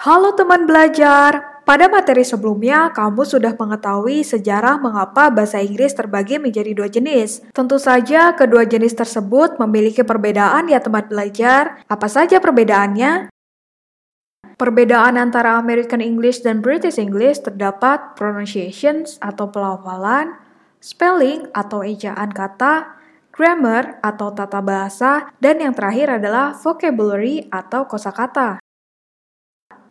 Halo teman belajar, pada materi sebelumnya kamu sudah mengetahui sejarah mengapa bahasa Inggris terbagi menjadi dua jenis. Tentu saja kedua jenis tersebut memiliki perbedaan ya teman belajar. Apa saja perbedaannya? Perbedaan antara American English dan British English terdapat pronunciations atau pelafalan, spelling atau ejaan kata, grammar atau tata bahasa, dan yang terakhir adalah vocabulary atau kosakata.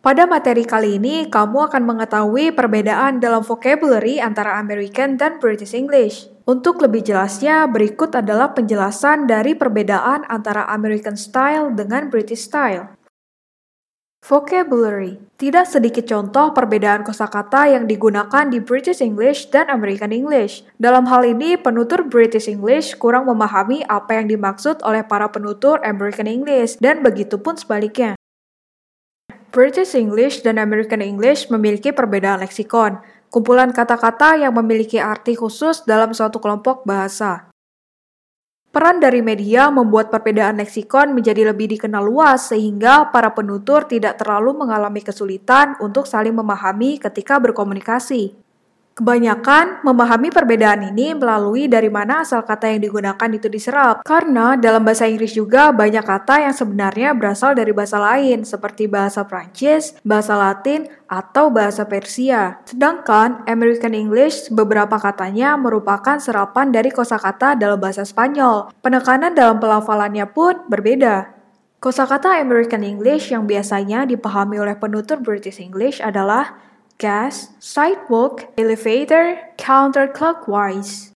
Pada materi kali ini, kamu akan mengetahui perbedaan dalam vocabulary antara American dan British English. Untuk lebih jelasnya, berikut adalah penjelasan dari perbedaan antara American Style dengan British Style. Vocabulary Tidak sedikit contoh perbedaan kosakata yang digunakan di British English dan American English. Dalam hal ini, penutur British English kurang memahami apa yang dimaksud oleh para penutur American English, dan begitu pun sebaliknya. British English dan American English memiliki perbedaan leksikon, kumpulan kata-kata yang memiliki arti khusus dalam suatu kelompok bahasa. Peran dari media membuat perbedaan leksikon menjadi lebih dikenal luas sehingga para penutur tidak terlalu mengalami kesulitan untuk saling memahami ketika berkomunikasi. Kebanyakan memahami perbedaan ini melalui dari mana asal kata yang digunakan itu diserap. Karena dalam bahasa Inggris juga banyak kata yang sebenarnya berasal dari bahasa lain, seperti bahasa Prancis, bahasa Latin, atau bahasa Persia. Sedangkan American English beberapa katanya merupakan serapan dari kosakata dalam bahasa Spanyol. Penekanan dalam pelafalannya pun berbeda. Kosakata American English yang biasanya dipahami oleh penutur British English adalah gas, sidewalk, elevator, counterclockwise.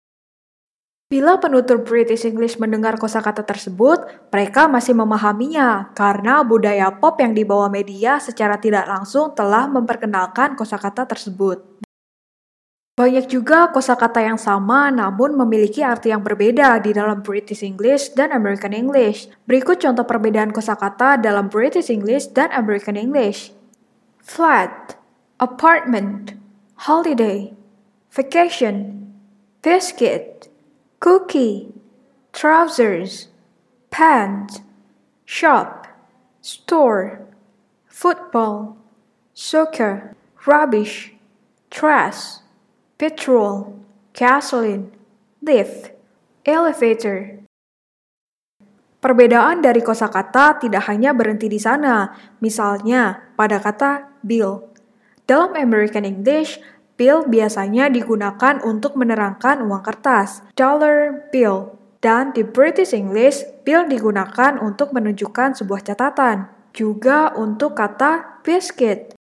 Bila penutur British English mendengar kosakata tersebut, mereka masih memahaminya karena budaya pop yang dibawa media secara tidak langsung telah memperkenalkan kosakata tersebut. Banyak juga kosakata yang sama namun memiliki arti yang berbeda di dalam British English dan American English. Berikut contoh perbedaan kosakata dalam British English dan American English. Flat apartment, holiday, vacation, biscuit, cookie, trousers, pants, shop, store, football, soccer, rubbish, trash, petrol, gasoline, lift, elevator. Perbedaan dari kosakata tidak hanya berhenti di sana. Misalnya, pada kata bill, dalam American English, bill biasanya digunakan untuk menerangkan uang kertas, dollar bill. Dan di British English, bill digunakan untuk menunjukkan sebuah catatan. Juga untuk kata biscuit.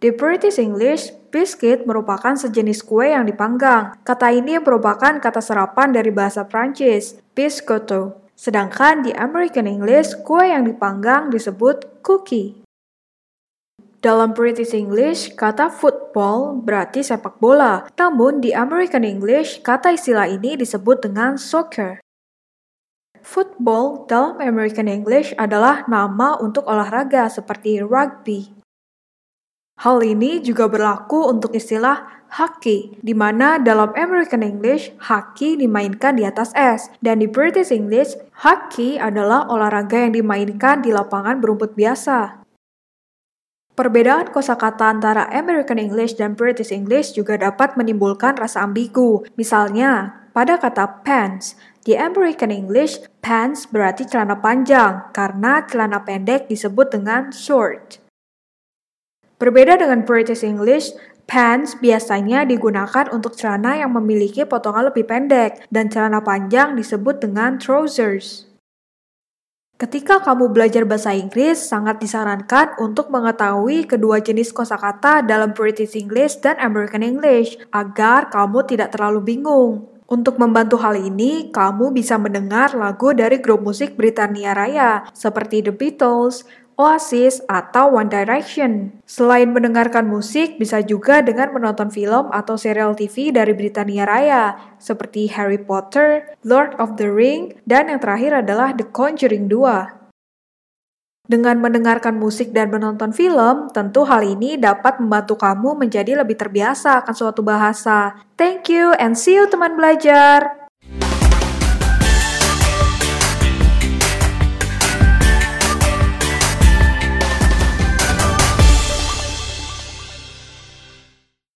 Di British English, biscuit merupakan sejenis kue yang dipanggang. Kata ini merupakan kata serapan dari bahasa Prancis, biscotto. Sedangkan di American English, kue yang dipanggang disebut cookie. Dalam British English, kata football berarti sepak bola. Namun di American English, kata istilah ini disebut dengan soccer. Football dalam American English adalah nama untuk olahraga seperti rugby. Hal ini juga berlaku untuk istilah hockey, di mana dalam American English, hockey dimainkan di atas es, dan di British English, hockey adalah olahraga yang dimainkan di lapangan berumput biasa. Perbedaan kosakata antara American English dan British English juga dapat menimbulkan rasa ambigu. Misalnya, pada kata pants, di American English, pants berarti celana panjang karena celana pendek disebut dengan short. Berbeda dengan British English, pants biasanya digunakan untuk celana yang memiliki potongan lebih pendek dan celana panjang disebut dengan trousers. Ketika kamu belajar bahasa Inggris, sangat disarankan untuk mengetahui kedua jenis kosakata dalam British English dan American English agar kamu tidak terlalu bingung. Untuk membantu hal ini, kamu bisa mendengar lagu dari grup musik Britania Raya seperti The Beatles, Oasis, atau One Direction. Selain mendengarkan musik, bisa juga dengan menonton film atau serial TV dari Britania Raya, seperti Harry Potter, Lord of the Ring, dan yang terakhir adalah The Conjuring 2. Dengan mendengarkan musik dan menonton film, tentu hal ini dapat membantu kamu menjadi lebih terbiasa akan suatu bahasa. Thank you and see you teman belajar!